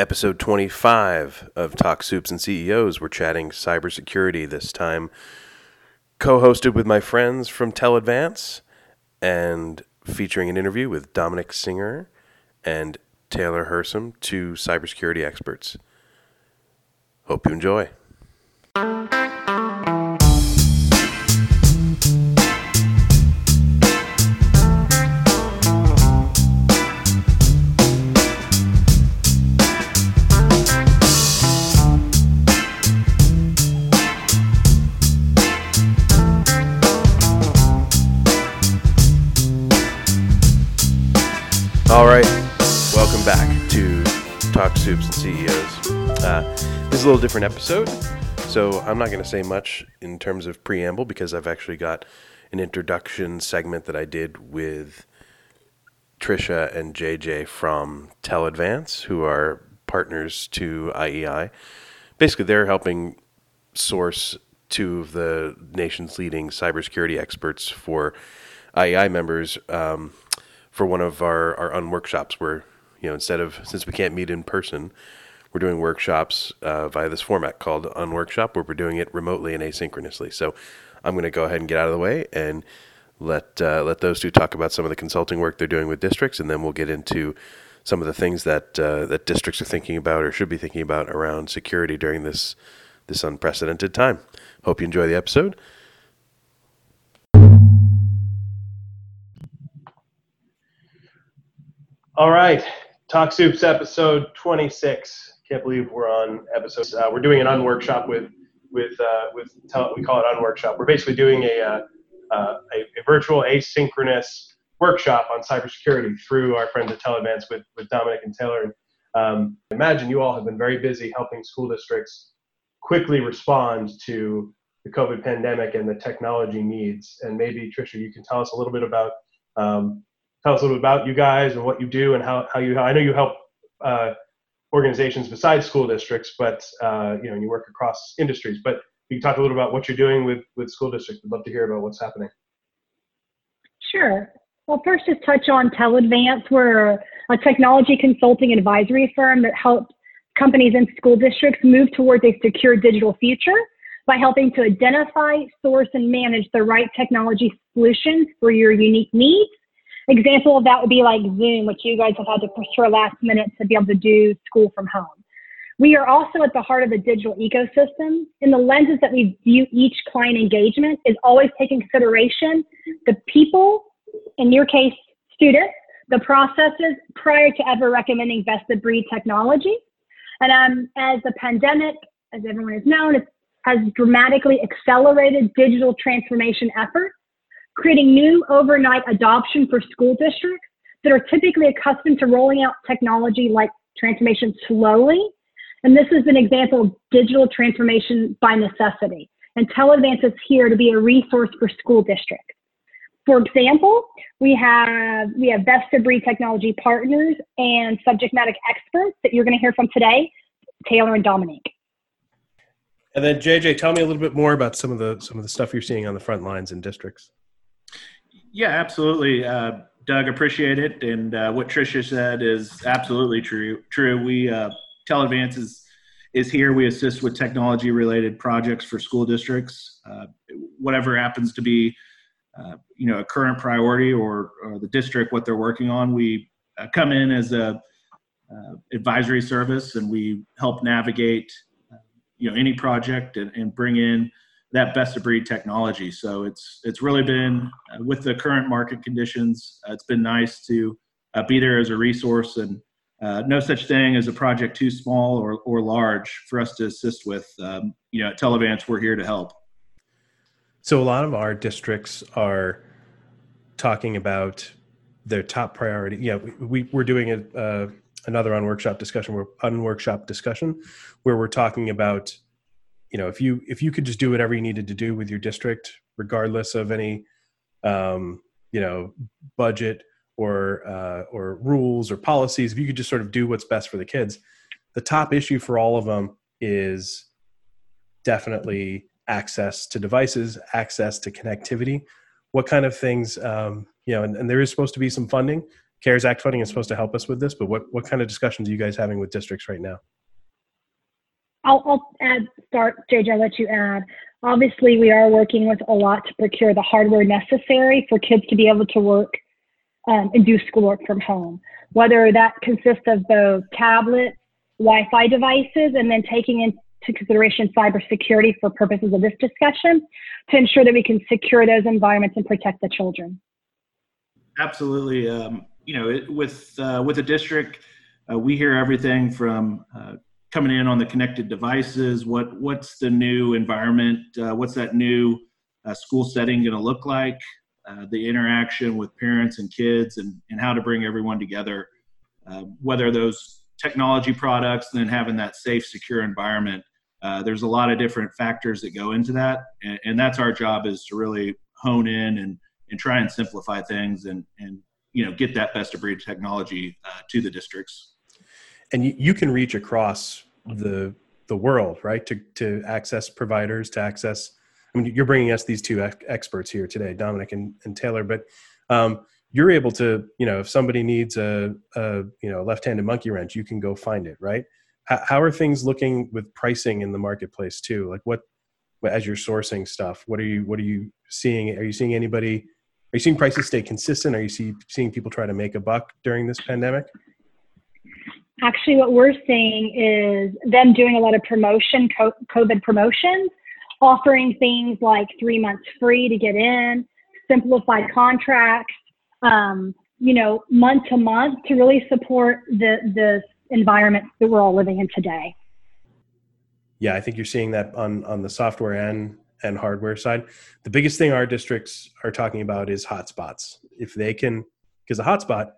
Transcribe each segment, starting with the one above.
episode 25 of Talk Soups and CEOs. We're chatting cybersecurity this time, co hosted with my friends from TelAdvance and featuring an interview with Dominique Singer and Taylor Hersom, two cybersecurity experts. Hope you enjoy. All right, welcome back to Talk Soups and CEOs. Uh, this is a little different episode, so I'm not going to say much in terms of preamble because I've actually got an introduction segment that I did with Trisha and JJ from TelAdvance, who are partners to IEI. Basically, they're helping source two of the nation's leading cybersecurity experts for IEI members. Um, for one of our, our unworkshops where, you know, instead of, since we can't meet in person, we're doing workshops uh, via this format called Unworkshop, where we're doing it remotely and asynchronously. So I'm going to go ahead and get out of the way and let uh, let those two talk about some of the consulting work they're doing with districts, and then we'll get into some of the things that uh, that districts are thinking about or should be thinking about around security during this this unprecedented time. Hope you enjoy the episode. All right, Talk Soups episode 26. Can't believe we're on episode. Uh, we're doing an unworkshop with with uh, with tell, we call it unworkshop. We're basically doing a, uh, uh, a, a virtual asynchronous workshop on cybersecurity through our friends at TelAdvance with with Dominique and Taylor. And um, imagine you all have been very busy helping school districts quickly respond to the COVID pandemic and the technology needs. And maybe Trisha, you can tell us a little bit about um, tell us a little bit about you guys and what you do and how, how you I know you help uh, organizations besides school districts, but uh, you know you work across industries. But you can talk a little about what you're doing with with school districts. We'd love to hear about what's happening. Sure. Well, first, just touch on TelAdvance. We're a technology consulting advisory firm that helps companies and school districts move towards a secure digital future by helping to identify, source, and manage the right technology solutions for your unique needs example of that would be like Zoom, which you guys have had to push for last minute to be able to do school from home. We are also at the heart of the digital ecosystem. In the lenses that we view each client engagement is always taking consideration the people, in your case, students, the processes prior to ever recommending best of breed technology. And um, as the pandemic, as everyone has known, has dramatically accelerated digital transformation efforts creating new overnight adoption for school districts that are typically accustomed to rolling out technology like transformation slowly. And this is an example of digital transformation by necessity. And TelAdvance is here to be a resource for school districts. For example, we have we have best of breed technology partners and subject matter experts that you're going to hear from today, Taylor and Dominique. And then JJ, tell me a little bit more about some of the some of the stuff you're seeing on the front lines in districts. Yeah, absolutely. Uh, Doug, appreciate it. And uh, what Tricia said is absolutely true. True. We uh, TelAdvance is, is here. We assist with technology related projects for school districts. Uh, whatever happens to be, uh, you know, a current priority or, or the district what they're working on, we uh, come in as a uh, advisory service and we help navigate, you know, any project and, and bring in that best of breed technology. So it's it's really been uh, with the current market conditions, uh, it's been nice to uh, be there as a resource and uh, no such thing as a project too small or, or large for us to assist with. Um, you know, at TelAdvance, we're here to help. So a lot of our districts are talking about their top priority. Yeah, we, we are doing a, uh, another unworkshop discussion, where unworkshop discussion, where we're talking about you know if you if you could just do whatever you needed to do with your district regardless of any um, you know budget or uh, or rules or policies if you could just sort of do what's best for the kids the top issue for all of them is definitely access to devices access to connectivity what kind of things um, you know and, and there is supposed to be some funding CARES Act funding is supposed to help us with this, but what, what kind of discussions are you guys having with districts right now? I'll, I'll add, start, JJ, I'll let you add. Obviously, we are working with a lot to procure the hardware necessary for kids to be able to work um, and do schoolwork from home, whether that consists of both tablet, Wi-Fi devices, and then taking into consideration cybersecurity for purposes of this discussion to ensure that we can secure those environments and protect the children. Absolutely. Um, you know, it, with uh, with a district, uh, we hear everything from uh, coming in on the connected devices. What what's the new environment? Uh, what's that new uh, school setting going to look like? Uh, the interaction with parents and kids, and and how to bring everyone together. whether those technology products, and then having that safe, secure environment. there's a lot of different factors that go into that, and, and that's our job is to really hone in and and try and simplify things and and you know get that best of breed technology uh, to the districts and you, you can reach across the the world right? To to access providers to access i mean you're bringing us these two ex- experts here today dominique and, and taylor but um, you're able to you know if somebody needs a, a you know left-handed monkey wrench you can go find it right? How, how are things looking with pricing in the marketplace too? Like what as you're sourcing stuff what are you what are you seeing? Are you seeing anybody are you seeing prices stay consistent? Are you see, seeing people try to make a buck during this pandemic actually what we're seeing is them doing a lot of promotion covid promotions offering things like three months free to get in simplified contracts um, you know month to month to really support the the environment that we're all living in today. Yeah i think you're seeing that on on the software and and hardware side. The biggest thing our districts are talking about is hotspots. If they can because a hotspot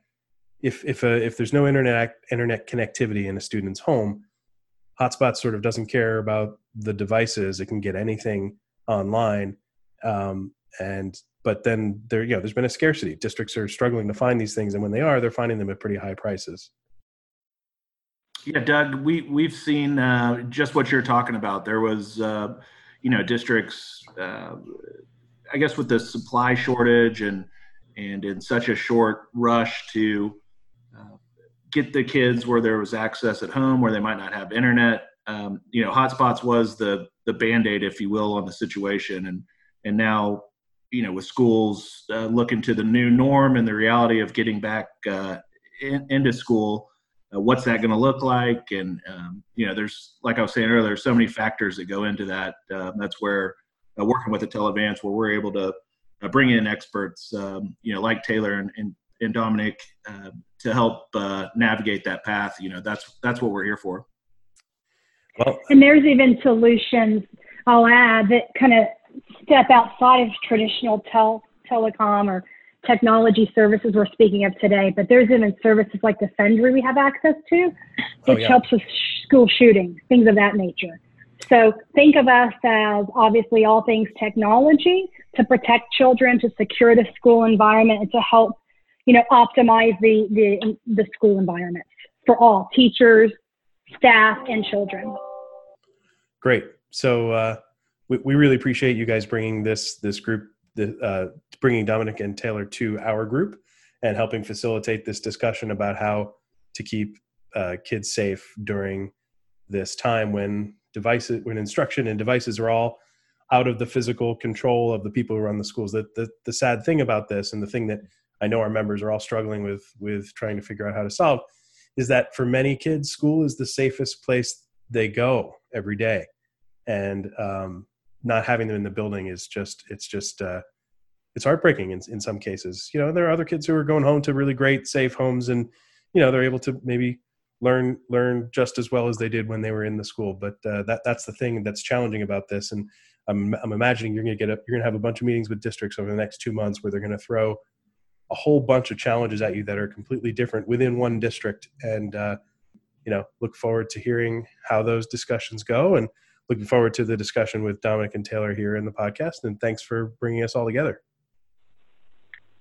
if if if there's no internet internet connectivity in a student's home, Hotspot sort of doesn't care about the devices. It can get anything online, um, and but then there you know there's been a scarcity. Districts are struggling to find these things, and when they are, they're finding them at pretty high prices. Yeah, Doug, we we've seen uh, just what you're talking about. There was, uh, you know, districts. Uh, I guess with the supply shortage and and in such a short rush to get the kids where there was access at home, where they might not have internet. Um, you know, hotspots was the the band aid, if you will, on the situation, and and now you know with schools uh, looking to the new norm and the reality of getting back uh, in, into school. Uh, what's that going to look like? And um, you know, there's like I was saying earlier, so many factors that go into that. Um, that's where uh, working with the TelAdvance, where we're able to uh, bring in experts, um, you know, like Taylor and, and and Dominique uh, to help uh, navigate that path. You know, that's that's what we're here for. Well, and there's even solutions I'll add that kind of step outside of traditional tel- telecom or technology services we're speaking of today. But there's even services like the Defendry we have access to, which oh, yeah. helps with sh- school shootings, things of that nature. So think of us as obviously all things technology to protect children, to secure the school environment, and to help you know, optimize the, the, the school environment for all teachers, staff, and children. Great. So uh, we, we really appreciate you guys bringing this this group, the, uh, bringing Dominique and Taylor to our group, and helping facilitate this discussion about how to keep uh, kids safe during this time when devices, when instruction and devices are all out of the physical control of the people who run the schools. That the, the sad thing about this, and the thing that I know our members are all struggling with with trying to figure out how to solve is that for many kids, school is the safest place they go every day, and um, not having them in the building is just it's just uh, it's heartbreaking in, in some cases. You know, there are other kids who are going home to really great, safe homes, and you know they're able to maybe learn learn just as well as they did when they were in the school. But uh, that that's the thing that's challenging about this, and I'm I'm imagining you're going to get a, you're going to have a bunch of meetings with districts over the next two months where they're going to throw a whole bunch of challenges at you that are completely different within one district. And uh, you know look forward to hearing how those discussions go and looking forward to the discussion with dominique and taylor here in the podcast. And thanks for bringing us all together.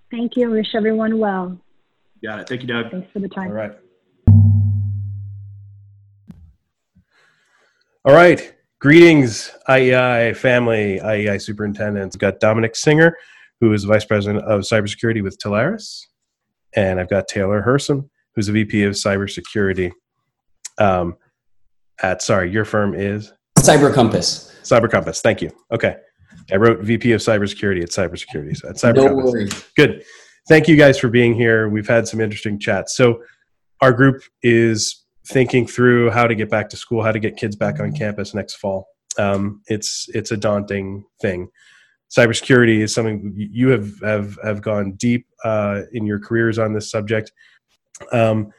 Thank you. Wish everyone well. Got it. Thank you doug. Thanks for the time. All right. All right. Greetings iei family iei superintendents. Got dominique singer who is Vice President of Cybersecurity with Telarus. and I've got Taylor Hersom, who's a VP of cybersecurity. Um, at sorry, your firm is Cyber Compass. Cyber Compass. Thank you. Okay, I wrote VP of cybersecurity at cybersecurity. So at Cyber No Compass. worries. Good. Thank you guys for being here. We've had some interesting chats. So, our group is thinking through how to get back to school, how to get kids back on campus next fall. Um, it's it's a daunting thing. Cybersecurity is something you have have have gone deep uh, in your careers on this subject. Um,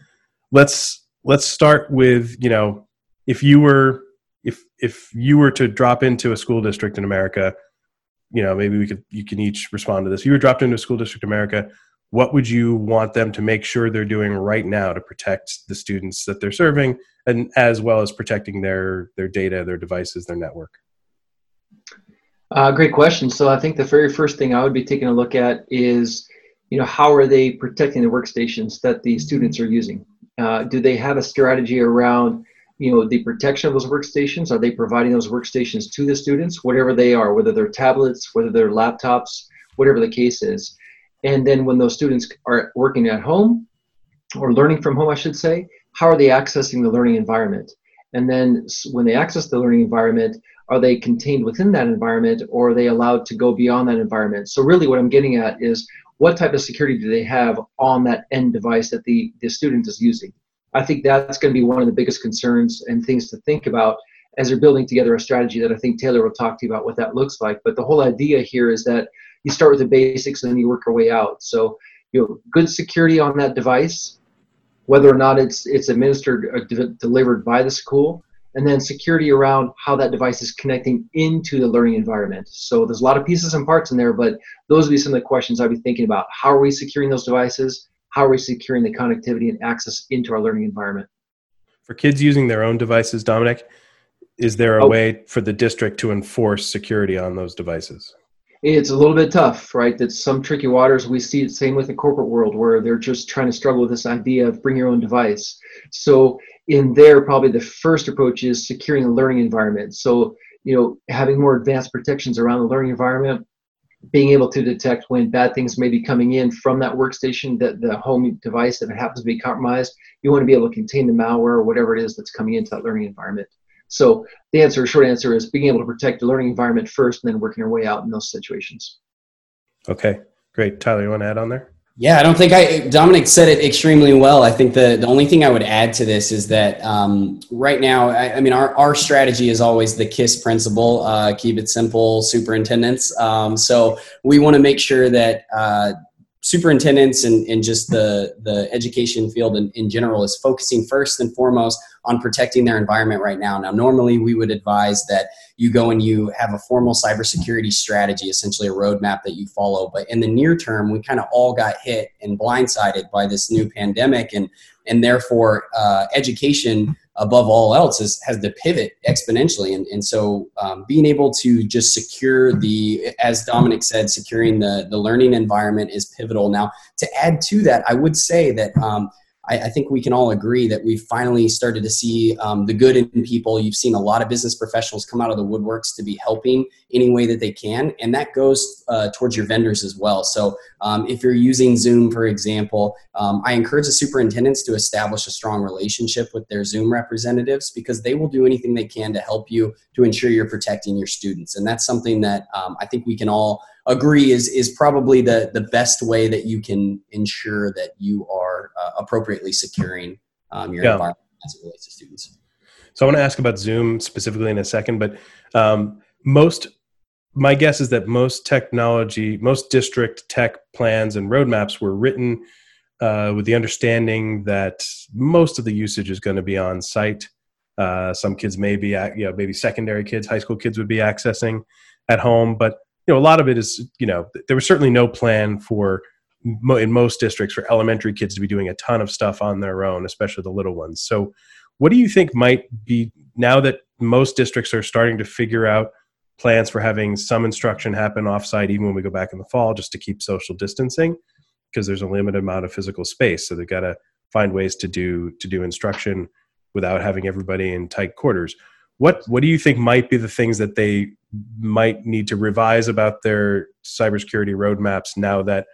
let's let's start with you know if you were if if you were to drop into a school district in America you know maybe we could you can each respond to this if you were dropped into a school district in america what would you want them to make sure they're doing right now to protect the students that they're serving and as well as protecting their their data their devices their network Uh, great question. So I think the very first thing I would be taking a look at is, you know, how are they protecting the workstations that the students are using? Uh, do they have a strategy around, you know, the protection of those workstations? Are they providing those workstations to the students, whatever they are, whether they're tablets, whether they're laptops, whatever the case is? And then when those students are working at home or learning from home, I should say, how are they accessing the learning environment? And then when they access the learning environment, are they contained within that environment or are they allowed to go beyond that environment? So really what I'm getting at is what type of security do they have on that end device that the, the student is using? I think that's going to be one of the biggest concerns and things to think about as they're building together a strategy that I think Taylor will talk to you about what that looks like. But the whole idea here is that you start with the basics and then you work your way out. So, you know, good security on that device, whether or not it's it's administered or de- delivered by the school, and then security around how that device is connecting into the learning environment. So there's a lot of pieces and parts in there, but those would be some of the questions I'd be thinking about. How are we securing those devices? How are we securing the connectivity and access into our learning environment? for kids using their own devices dominique is there a Oh. way for the district to enforce security on those devices It's a little bit tough, right? That's some tricky waters. We see it same with the corporate world where they're just trying to struggle with this idea of bring your own device. So in there, probably the first approach is securing the learning environment. So, you know, having more advanced protections around the learning environment, being able to detect when bad things may be coming in from that workstation, that the home device, if it happens to be compromised, you want to be able to contain the malware or whatever it is that's coming into that learning environment. So the answer, short answer is being able to protect the learning environment first and then working your way out in those situations. okay great tyler you want to add on there Yeah, I don't think I. Dominique said it extremely well. I think the the only thing I would add to this is that um, right now, I, I mean, our our strategy is always the KISS principle: uh, keep it simple, superintendents. Um, so we want to make sure that uh, superintendents and, and just the the education field in, in general is focusing first and foremost on protecting their environment right now. Now, normally we would advise that you go and you have a formal cybersecurity strategy, essentially a roadmap that you follow. But in the near term, we kind of all got hit and blindsided by this new pandemic, and and therefore uh, education above all else is, has to pivot exponentially. And, and so um, being able to just secure the, as Dominique said, securing the, the learning environment is pivotal. Now, to add to that, I would say that um, I, I think we can all agree that we've finally started to see um, the good in people. You've seen a lot of business professionals come out of the woodworks to be helping any way that they can, and that goes uh, towards your vendors as well. So, um, if you're using Zoom, for example, um, I encourage the superintendents to establish a strong relationship with their Zoom representatives because they will do anything they can to help you to ensure you're protecting your students, and that's something that um, I think we can all agree is is probably the the best way that you can ensure that you are uh, appropriately securing um, your Yeah. environment as it relates to students. So I want to ask about Zoom specifically in a second, but um, most, my guess is that most technology, most district tech plans and roadmaps were written uh, with the understanding that most of the usage is going to be on site. Uh, some kids may be, you know, maybe secondary kids, high school kids would be accessing at home, but you know, a lot of it is, you know, there was certainly no plan for in most districts for elementary kids to be doing a ton of stuff on their own, especially the little ones. So, what do you think might be now that most districts are starting to figure out plans for having some instruction happen offsite, even when we go back in the fall, just to keep social distancing, because there's a limited amount of physical space. So they've got to find ways to do to do instruction without having everybody in tight quarters. What what do you think might be the things that they might need to revise about their cybersecurity roadmaps now that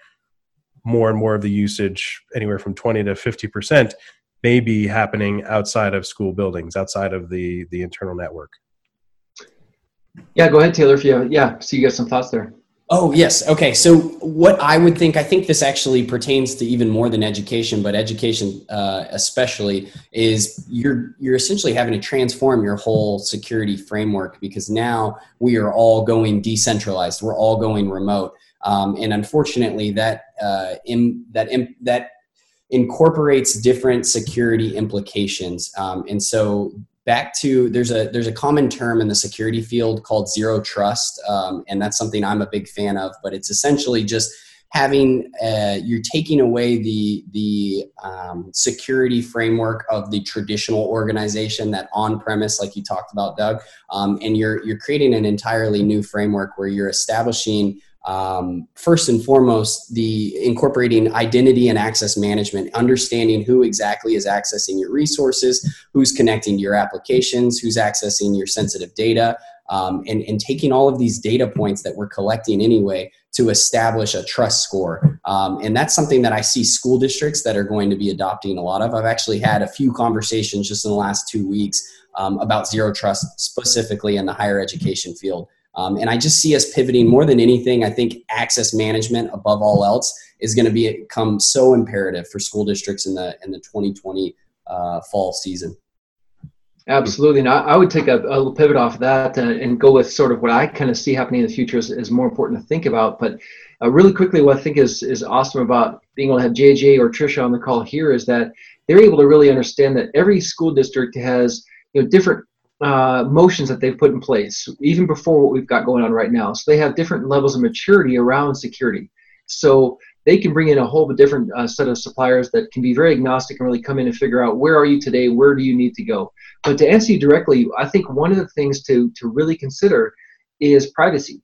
more and more of the usage, anywhere from 20 to 50%, may be happening outside of school buildings, outside of the, the internal network. Yeah, go ahead, Taylor. If you have, yeah, so you got some thoughts there. Oh, yes. Okay. So, what I would think, I think this actually pertains to even more than education, but education uh, especially, is you're you're essentially having to transform your whole security framework because now we are all going decentralized. We're all going remote, um, and unfortunately, that uh, in, that in, that incorporates different security implications. Um, and so back to there's a there's a common term in the security field called zero trust um, and that's something i'm a big fan of but it's essentially just having uh, you're taking away the the um, security framework of the traditional organization that on premise like you talked about doug um, and you're you're creating an entirely new framework where you're establishing um, first and foremost, the incorporating identity and access management, understanding who exactly is accessing your resources, who's connecting to your applications, who's accessing your sensitive data, um, and, and taking all of these data points that we're collecting anyway to establish a trust score. Um, and that's something that I see school districts that are going to be adopting a lot of. I've actually had a few conversations just in the last two weeks um, about zero trust specifically in the higher education field. Um, and I just see us pivoting more than anything. I think access management, above all else, is going to become so imperative for school districts in the in the 2020 uh, fall season. Absolutely, and I, I would take a, a, little pivot off of that and, and, go with sort of what I kind of see happening in the future is, is more important to think about. But uh, really quickly, what I think is is awesome about being able to have JJ or Trisha on the call here is that they're able to really understand that every school district has you know different uh, motions that they've put in place, even before what we've got going on right now. So they have different levels of maturity around security. So they can bring in a whole different uh, set of suppliers that can be very agnostic and really come in and figure out where are you today, where do you need to go. But to answer you directly, I think one of the things to to really consider is privacy.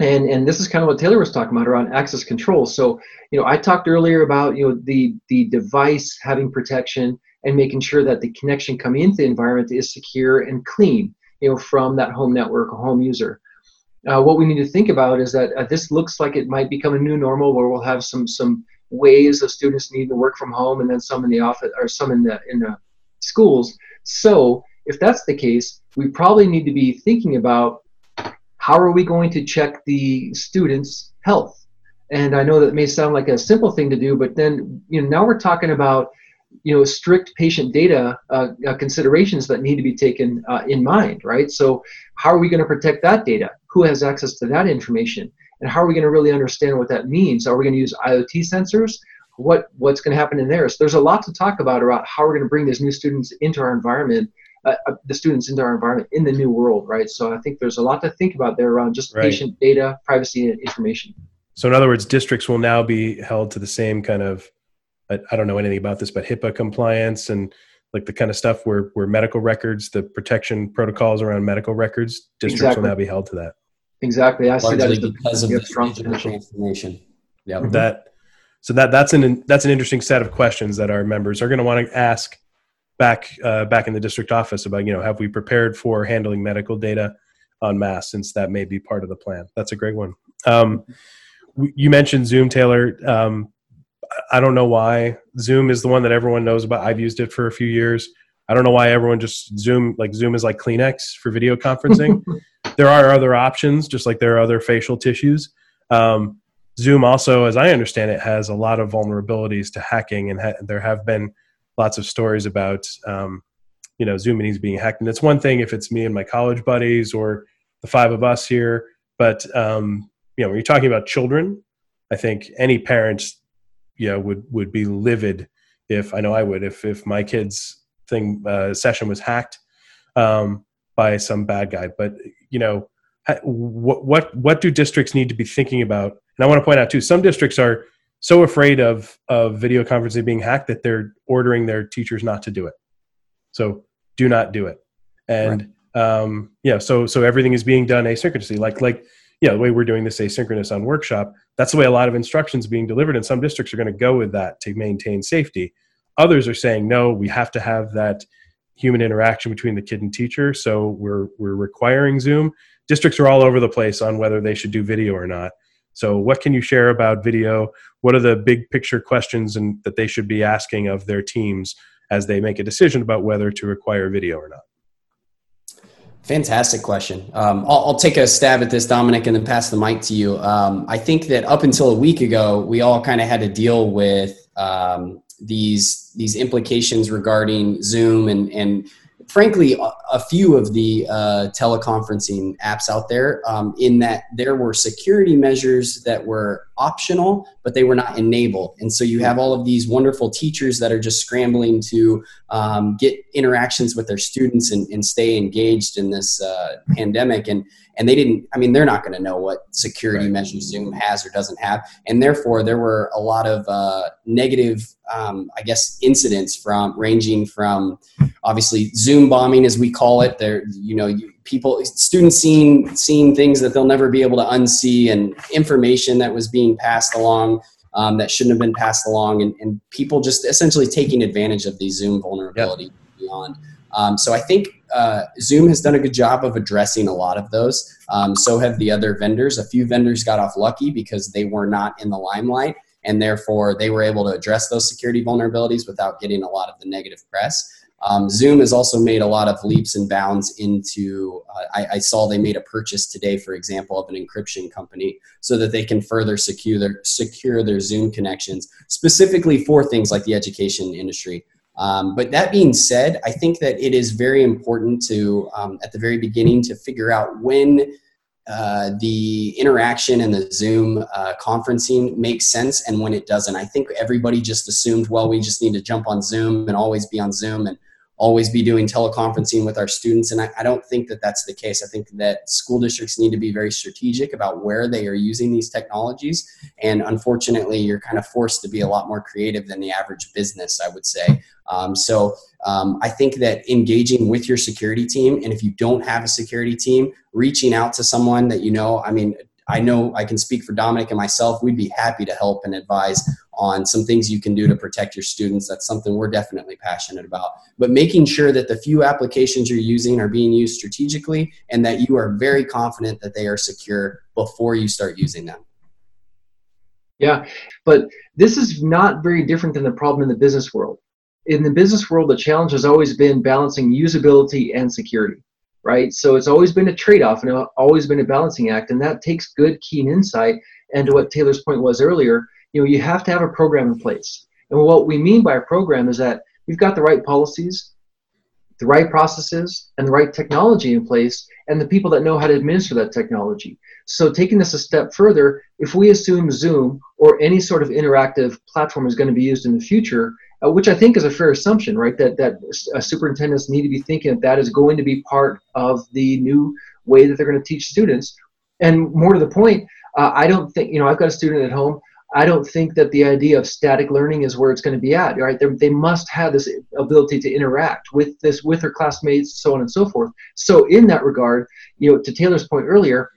And, and this is kind of what Taylor was talking about around access control. So, you know, I talked earlier about, you know, the, the device having protection and making sure that the connection coming into the environment is secure and clean, you know, from that home network or home user. Uh, what we need to think about is that uh, this looks like it might become a new normal where we'll have some some ways of students needing to work from home and then some in the office or some in the in the schools. So if that's the case, we probably need to be thinking about how are we going to check the students' health. And I know that may sound like a simple thing to do, but then you know now we're talking about you know strict patient data uh, uh, considerations that need to be taken uh, in mind right? So how are we going to protect that data? Who has access to that information? And how are we going to really understand what that means? Are we going to use iot sensors? What what's going to happen in there so there's a lot to talk about about how we're going to bring these new students into our environment uh, uh, the students into our environment in the new world right? So i think there's a lot to think about there around just right. patient data privacy and information. So in other words districts will now be held to the same kind of I, I don't know anything about this, but HIPAA compliance and like the kind of stuff where where medical records, the protection protocols around medical records, districts exactly. will now be held to that. Exactly, I see that as the, because of the digital transformation. Yeah, mm-hmm. that so that that's an that's an interesting set of questions that our members are going to want to ask back uh, back in the district office about you know have we prepared for handling medical data on mass since that may be part of the plan. That's a great one. Um, you mentioned Zoom, Taylor. Um, I don't know why Zoom is the one that everyone knows about. I've used it for a few years. I don't know why everyone just Zoom like Zoom is like Kleenex for video conferencing. there are other options, just like there are other facial tissues. Um, Zoom also, as I understand it, has a lot of vulnerabilities to hacking, and ha- there have been lots of stories about um, you know Zoom meetings being hacked. And it's one thing if it's me and my college buddies or the five of us here, but um, you know when you're talking about children, I think any parents know would would be livid if I know I would if if my kid's thing uh, session was hacked um, by some bad guy. But you know, what what what do districts need to be thinking about? And I want to point out too, some districts are so afraid of of video conferencing being hacked that they're ordering their teachers not to do it. So do not do it. And right. um, yeah, so so everything is being done asynchronously. Like like yeah, the way we're doing this asynchronous unworkshop, that's the way a lot of instructions being delivered. And some districts are going to go with that to maintain safety. Others are saying, no, we have to have that human interaction between the kid and teacher. So we're, we're requiring Zoom. Districts are all over the place on whether they should do video or not. So, what can you share about video? What are the big picture questions and that they should be asking of their teams as they make a decision about whether to require video or not? Fantastic question. Um, I'll, I'll, take a stab at this, Dominique, and then pass the mic to you. Um, I think that up until a week ago, we all kind of had to deal with um, these these implications regarding Zoom and and frankly, a, few of the uh, teleconferencing apps out there, um, in that there were security measures that were optional, but they were not enabled. And so you have all of these wonderful teachers that are just scrambling to um, get interactions with their students and, and stay engaged in this uh, pandemic. And and they didn't i mean they're not going to know what security right. measures zoom has or doesn't have and therefore there were a lot of uh, negative um, i guess incidents from ranging from obviously zoom bombing as we call it there you know people students seeing seeing things that they'll never be able to unsee and information that was being passed along um, that shouldn't have been passed along and, and, people just essentially taking advantage of the zoom vulnerability yep. beyond um, so I think uh, Zoom has done a good job of addressing a lot of those. Um, so have the other vendors. A few vendors got off lucky because they were not in the limelight, and therefore they were able to address those security vulnerabilities without getting a lot of the negative press. Um, Zoom has also made a lot of leaps and bounds into. Uh, I, I, saw they made a purchase today, for example, of an encryption company, so that they can further secure their secure their Zoom connections, specifically for things like the education industry. Um, but that being said, I think that it is very important to, um, at the very beginning, to figure out when uh, the interaction and the Zoom uh, conferencing makes sense and when it doesn't. I think everybody just assumed, well, we just need to jump on Zoom and always be on Zoom and always be doing teleconferencing with our students. And I, I, don't think that that's the case. I think that school districts need to be very strategic about where they are using these technologies. And unfortunately, you're kind of forced to be a lot more creative than the average business, I would say. Um, so um, I think that engaging with your security team, and if you don't have a security team, reaching out to someone that you know, I mean, I know I can speak for Dominique and myself. We'd be happy to help and advise on some things you can do to protect your students. That's something we're definitely passionate about. But making sure that the few applications you're using are being used strategically and that you are very confident that they are secure before you start using them. Yeah, but this is not very different than the problem in the business world. In the business world, the challenge has always been balancing usability and security right? So it's always been a trade-off and always been a balancing act, and that takes good, keen insight. And to what Taylor's point was earlier, you know, you have to have a program in place. And what we mean by a program is that we've got the right policies, the right processes, and the right technology in place, and the people that know how to administer that technology. So taking this a step further, if we assume Zoom or any sort of interactive platform is going to be used in the future, uh, which I think is a fair assumption, right? That that uh, superintendents need to be thinking that that is going to be part of the new way that they're going to teach students. And more to the point, uh, I don't think you know I've got a student at home. I don't think that the idea of static learning is where it's going to be at. Right? They're, they must have this ability to interact with this with their classmates, so on and so forth. So in that regard, you know, to Taylor's point earlier,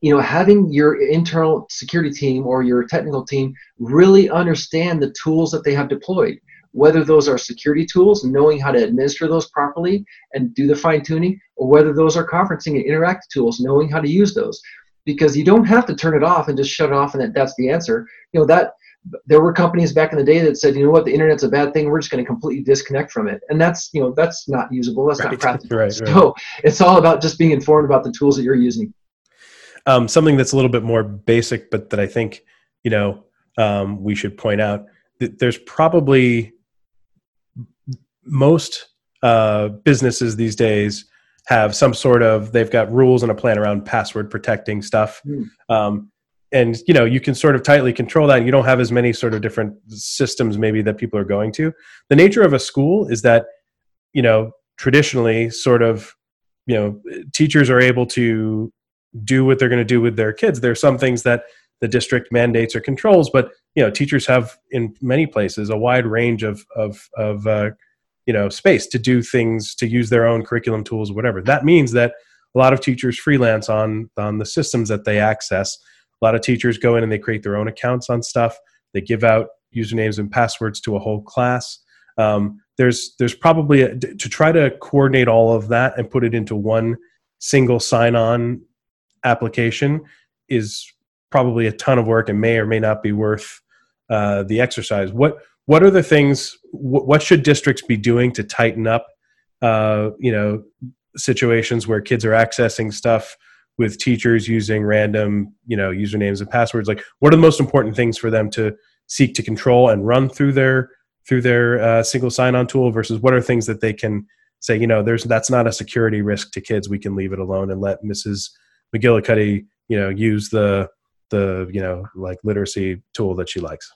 you know having your internal security team or your technical team really understand the tools that they have deployed whether those are security tools knowing how to administer those properly and do the fine tuning or whether those are conferencing and interactive tools knowing how to use those. Because you don't have to turn it off and just shut it off and that, that's the answer. You know that there were companies back in the day that said you know what? The internet's a bad thing. We're just going to completely disconnect from it. And that's you know that's not usable. That's right. not practical. Right, right. so it's all about just being informed about the tools that you're using um, something that's a little bit more basic, but that I think you know um, we should point out that there's probably most uh, businesses these days have some sort of they've got rules and a plan around password protecting stuff. Mm. um, and you know you can sort of tightly control that. And you don't have as many sort of different systems maybe that people are going to. The nature of a school is that you know traditionally sort of you know teachers are able to do what they're going to do with their kids. There are some things that the district mandates or controls, but you know, teachers have in many places a wide range of of of uh, you know space to do things to use their own curriculum tools, whatever. That means that a lot of teachers freelance on on the systems that they access. A lot of teachers go in and they create their own accounts on stuff. They give out usernames and passwords to a whole class. Um, there's there's probably a, to try to coordinate all of that and put it into one single sign-on application is probably a ton of work and may or may not be worth uh, the exercise. What what are the things? Wh- what should districts be doing to tighten up? Uh, you know, situations where kids are accessing stuff with teachers using random, you know, usernames and passwords. Like, what are the most important things for them to seek to control and run through their through their uh, single sign-on tool versus what are things that they can say, you know, there's that's not a security risk to kids. We can leave it alone and let Mrs. McGillicuddy, you know, use the the you know like literacy tool that she likes.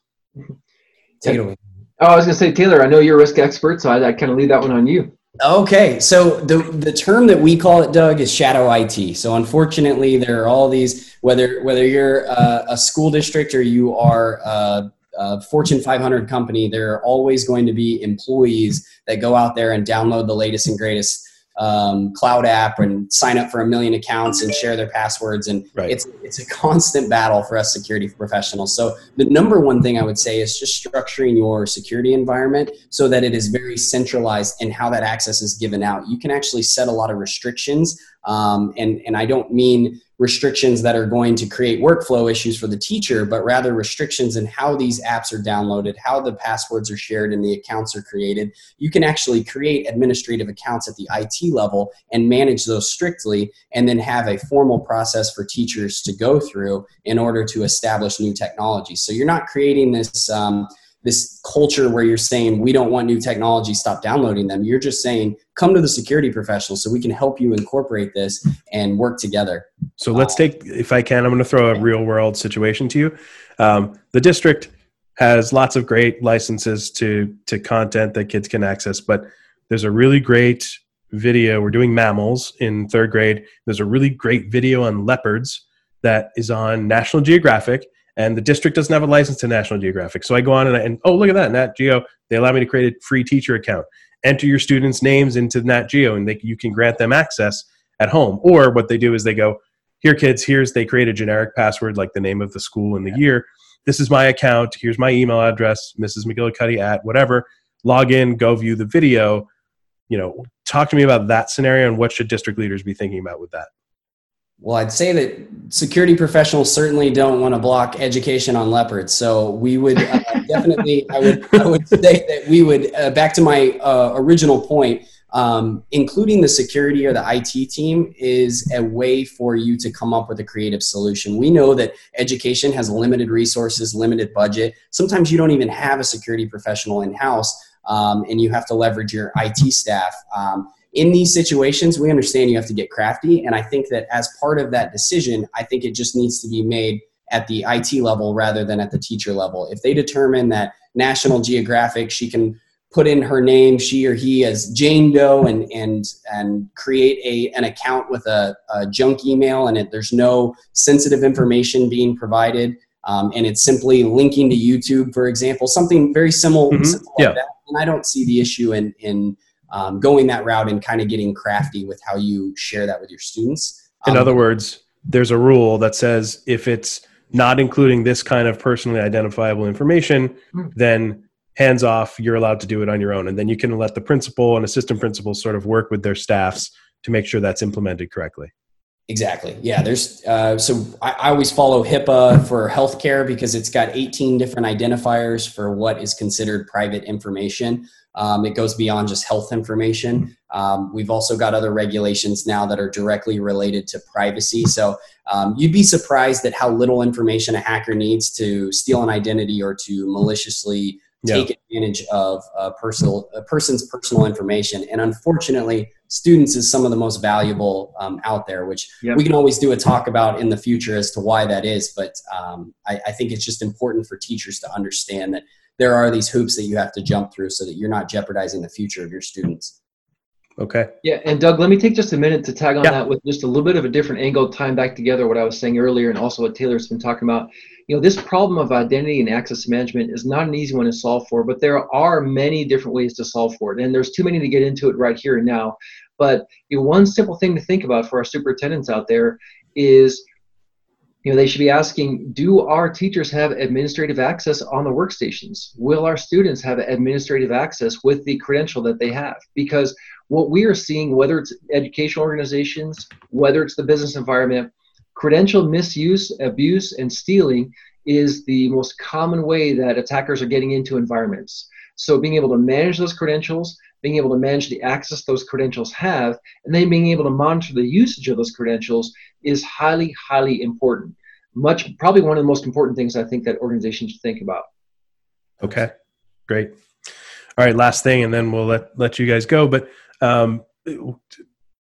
Take it away. Oh, I was going to say, Taylor, I know you're a risk expert, so I, I kind of leave that one on you. Okay, so the the term that we call it, Doug, is shadow IT. So unfortunately, there are all these whether whether you're a, a school district or you are a, a, Fortune 500 company, there are always going to be employees that go out there and download the latest and greatest um, cloud app and sign up for a million accounts and share their passwords. And right. it's it's a constant battle for us security professionals. So the number one thing I would say is just structuring your security environment so that it is very centralized in how that access is given out. You can actually set a lot of restrictions, um, and and I don't mean restrictions that are going to create workflow issues for the teacher, but rather restrictions in how these apps are downloaded, how the passwords are shared, and the accounts are created. You can actually create administrative accounts at the IT level and manage those strictly, and then have a formal process for teachers to go through in order to establish new technology. So you're not creating this. Um, this culture where you're saying we don't want new technology stop downloading them. You're just saying come to the security professional so we can help you incorporate this and work together. So let's take if i can i'm going to throw a real world situation to you. Um, the district has lots of great licenses to to content that kids can access but there's a really great video we're doing mammals in third grade. There's a really great video on leopards that is on national geographic and the district doesn't have a license to National Geographic. So I go on and, I, and oh, look at that, Nat Geo. They allow me to create a free teacher account. Enter your students' names into Nat Geo, and they, you can grant them access at home. Or what they do is they go, here, kids, here's they create a generic password like the name of the school and the year. This is my account. Here's my email address, Mrs. McGillicuddy at whatever. Log in, go view the video. You know, talk to me about that scenario and what should district leaders be thinking about with that. Well, I'd say that security professionals certainly don't want to block education on leopards. So we would uh, definitely, I would, I would say that we would, uh, back to my uh, original point, um, including the security or the IT team is a way for you to come up with a creative solution. We know that education has limited resources, limited budget. Sometimes you don't even have a security professional in house. Um, and you have to leverage your IT staff. Um, in these situations, we understand you have to get crafty. And I think that as part of that decision, I think it just needs to be made at the IT level rather than at the teacher level. If they determine that National Geographic, she can put in her name, she or he as Jane Doe, and and and create a an account with a, a junk email, and it, there's no sensitive information being provided, um, and it's simply linking to YouTube, for example, something very similar, mm-hmm. simple yeah. like that. And I don't see the issue in in um, going that route and kind of getting crafty with how you share that with your students. Um, in other words, there's a rule that says if it's not including this kind of personally identifiable information, hmm. then hands off, you're allowed to do it on your own. And then you can let the principal and assistant principal sort of work with their staffs to make sure that's implemented correctly. Exactly. Yeah. There's uh, so I, I, always follow HIPAA for healthcare because it's got 18 different identifiers for what is considered private information. Um, it goes beyond just health information. Um, we've also got other regulations now that are directly related to privacy. So um, you'd be surprised at how little information a hacker needs to steal an identity or to maliciously take yeah. advantage of a, personal, a person's personal information. And unfortunately, students is some of the most valuable um, out there, which yep. we can always do a talk about in the future as to why that is. But um, I, I, think it's just important for teachers to understand that there are these hoops that you have to jump through so that you're not jeopardizing the future of your students. Okay. Yeah, and Doug, let me take just a minute to tag on yeah. that with just a little bit of a different angle, tying back together what I was saying earlier, and also what Taylor's been talking about. You know, this problem of identity and access management is not an easy one to solve for, but there are many different ways to solve for it, and there's too many to get into it right here and now. But you know, one simple thing to think about for our superintendents out there is you know they should be asking do our teachers have administrative access on the workstations will our students have administrative access with the credential that they have because what we are seeing whether it's educational organizations whether it's the business environment credential misuse, abuse, and stealing is the most common way that attackers are getting into environments. So being able to manage those credentials, being able to manage the access those credentials have, and then being able to monitor the usage of those credentials is highly, highly important. Much probably one of the most important things I think that organizations should think about. Okay, great. All right, last thing, and then we'll let let you guys go. But um,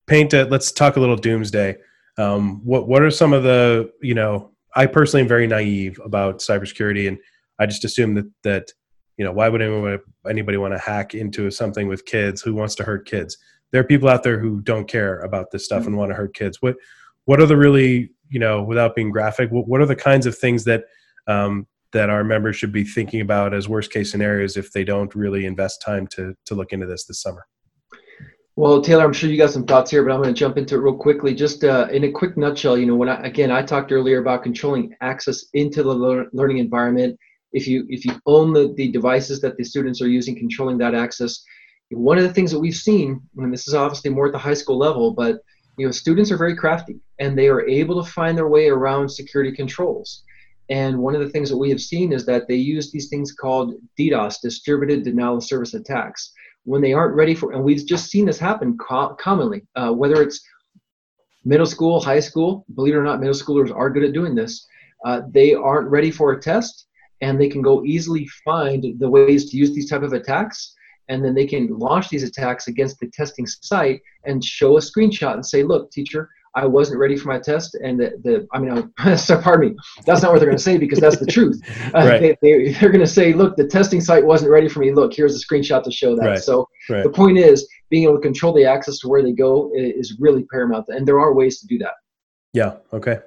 paint it. Let's talk a little doomsday. Um, what what are some of the you know? I personally am very naive about cybersecurity, and I just assume that that you know why would anyone anybody want to hack into something with kids? Who wants to hurt kids? There are people out there who don't care about this stuff mm-hmm. and want to hurt kids. What what are the really you know without being graphic? What, what are the kinds of things that um, that our members should be thinking about as worst case scenarios if they don't really invest time to to look into this this summer? Well, Taylor, I'm sure you got some thoughts here, but I'm going to jump into it real quickly. Just uh, in a quick nutshell, you know, when I, again I talked earlier about controlling access into the lear- learning environment. If you if you own the, the devices that the students are using, controlling that access. One of the things that we've seen, and this is obviously more at the high school level, but you know, students are very crafty and they are able to find their way around security controls. And one of the things that we have seen is that they use these things called DDoS, distributed denial of service attacks when they aren't ready for, and we've just seen this happen co- commonly, uh, whether it's middle school, high school, believe it or not, middle schoolers are good at doing this. Uh, they aren't ready for a test, and they can go easily find the ways to use these type of attacks, and then they can launch these attacks against the testing site and show a screenshot and say, "Look, teacher, I wasn't ready for my test, and the, the I mean, I, so pardon me, that's not what they're going to say because that's the truth. Uh, right. they, they, are going to say, look, the testing site wasn't ready for me. Look, here's a screenshot to show that. Right. So right. the point is, being able to control the access to where they go is really paramount, and there are ways to do that. Yeah. Okay.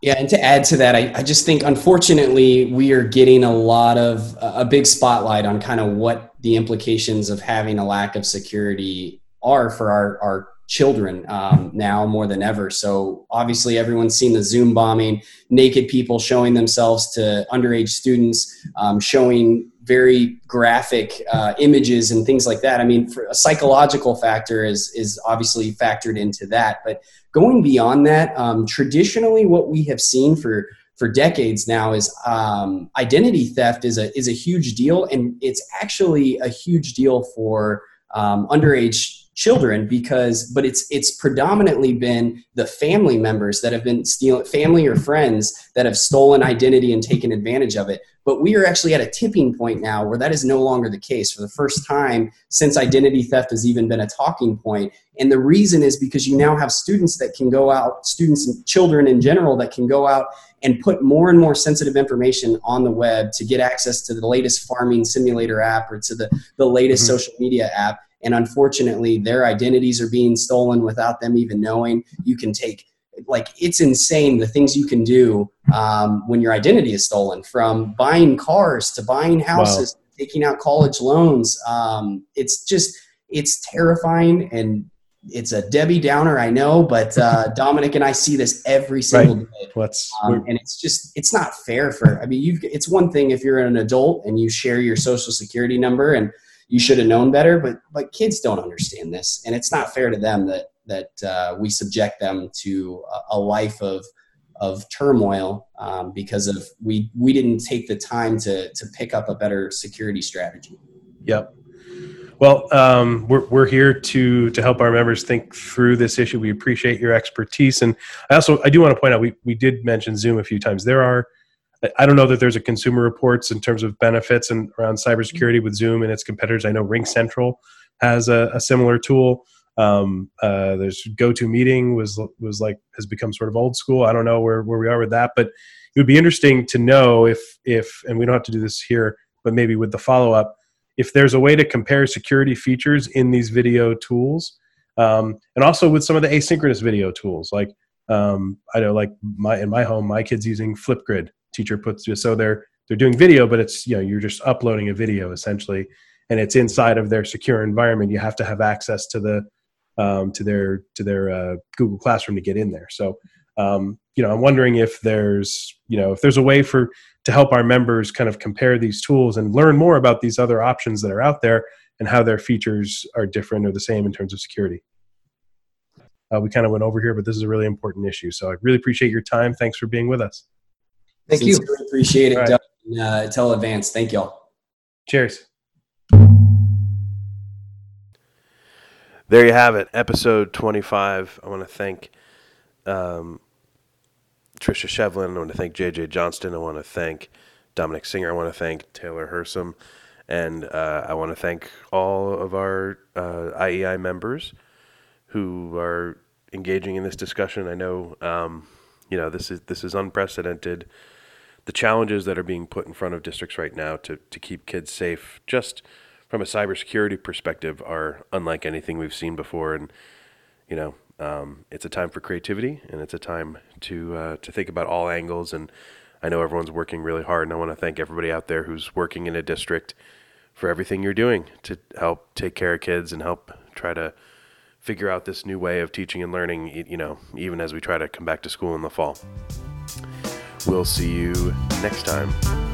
Yeah, and to add to that, I, I just think unfortunately we are getting a lot of a big spotlight on kind of what the implications of having a lack of security are for our, our children um, now more than ever. So obviously, everyone's seen the Zoom bombing, naked people showing themselves to underage students, um, showing very graphic uh, images and things like that. I mean, a psychological factor is is obviously factored into that. But going beyond that, um, traditionally, what we have seen for for decades now is um, identity theft is a is a huge deal, and it's actually a huge deal for um, underage children because but it's it's predominantly been the family members that have been stealing family or friends that have stolen identity and taken advantage of it. But we are actually at a tipping point now where that is no longer the case. For the first time since identity theft has even been a talking point. And the reason is because you now have students that can go out students and children in general that can go out and put more and more sensitive information on the web to get access to the latest farming simulator app or to the, the latest mm-hmm. social media app and unfortunately their identities are being stolen without them even knowing you can take like it's insane the things you can do um, when your identity is stolen from buying cars to buying houses wow. taking out college loans um, it's just it's terrifying and it's a debbie downer i know but uh, dominique and i see this every single right. day Let's, um, and it's just it's not fair for i mean you it's one thing if you're an adult and you share your social security number and you should have known better. But but kids don't understand this, and it's not fair to them that that uh, we subject them to a, a, life of of turmoil um, because of we we didn't take the time to to pick up a better security strategy. Yep. Well, um, we're, we're here to to help our members think through this issue. We appreciate your expertise, and I also I do want to point out we we did mention Zoom a few times. There are I don't know that there's a consumer reports in terms of benefits and around cybersecurity with Zoom and its competitors. I know RingCentral has a, a similar tool. Um, uh, there's GoToMeeting was was like has become sort of old school. I don't know where where we are with that, but it would be interesting to know if if and we don't have to do this here, but maybe with the follow up, if there's a way to compare security features in these video tools, um, and also with some of the asynchronous video tools like um, I know like my in my home, my kids using Flipgrid teacher puts you so they're they're doing video but it's you know you're just uploading a video essentially and it's inside of their secure environment you have to have access to the um, to their to their uh, google classroom to get in there so um, you know i'm wondering if there's you know if there's a way for to help our members kind of compare these tools and learn more about these other options that are out there and how their features are different or the same in terms of security uh, we kind of went over here, but this is a really important issue. So I really appreciate your time. Thanks for being with us. Thank you. Appreciate it, right. Doug. Uh, TelAdvance. Thank y'all. Cheers. There you have it, episode 25. I want to thank um, Trisha Shevlin. I want to thank JJ Johnston. I want to thank Dominique Singer. I want to thank Taylor Hersom. And uh, I want to thank all of our uh, IEI members who are engaging in this discussion. I know, um, you know, this is this is unprecedented. The challenges that are being put in front of districts right now to, to keep kids safe, just from a cybersecurity perspective, are unlike anything we've seen before. And you know, um, it's a time for creativity, and it's a time to uh, to think about all angles. And I know everyone's working really hard, and I want to thank everybody out there who's working in a district for everything you're doing to help take care of kids and help try to figure out this new way of teaching and learning. You know, even as we try to come back to school in the fall. We'll see you next time.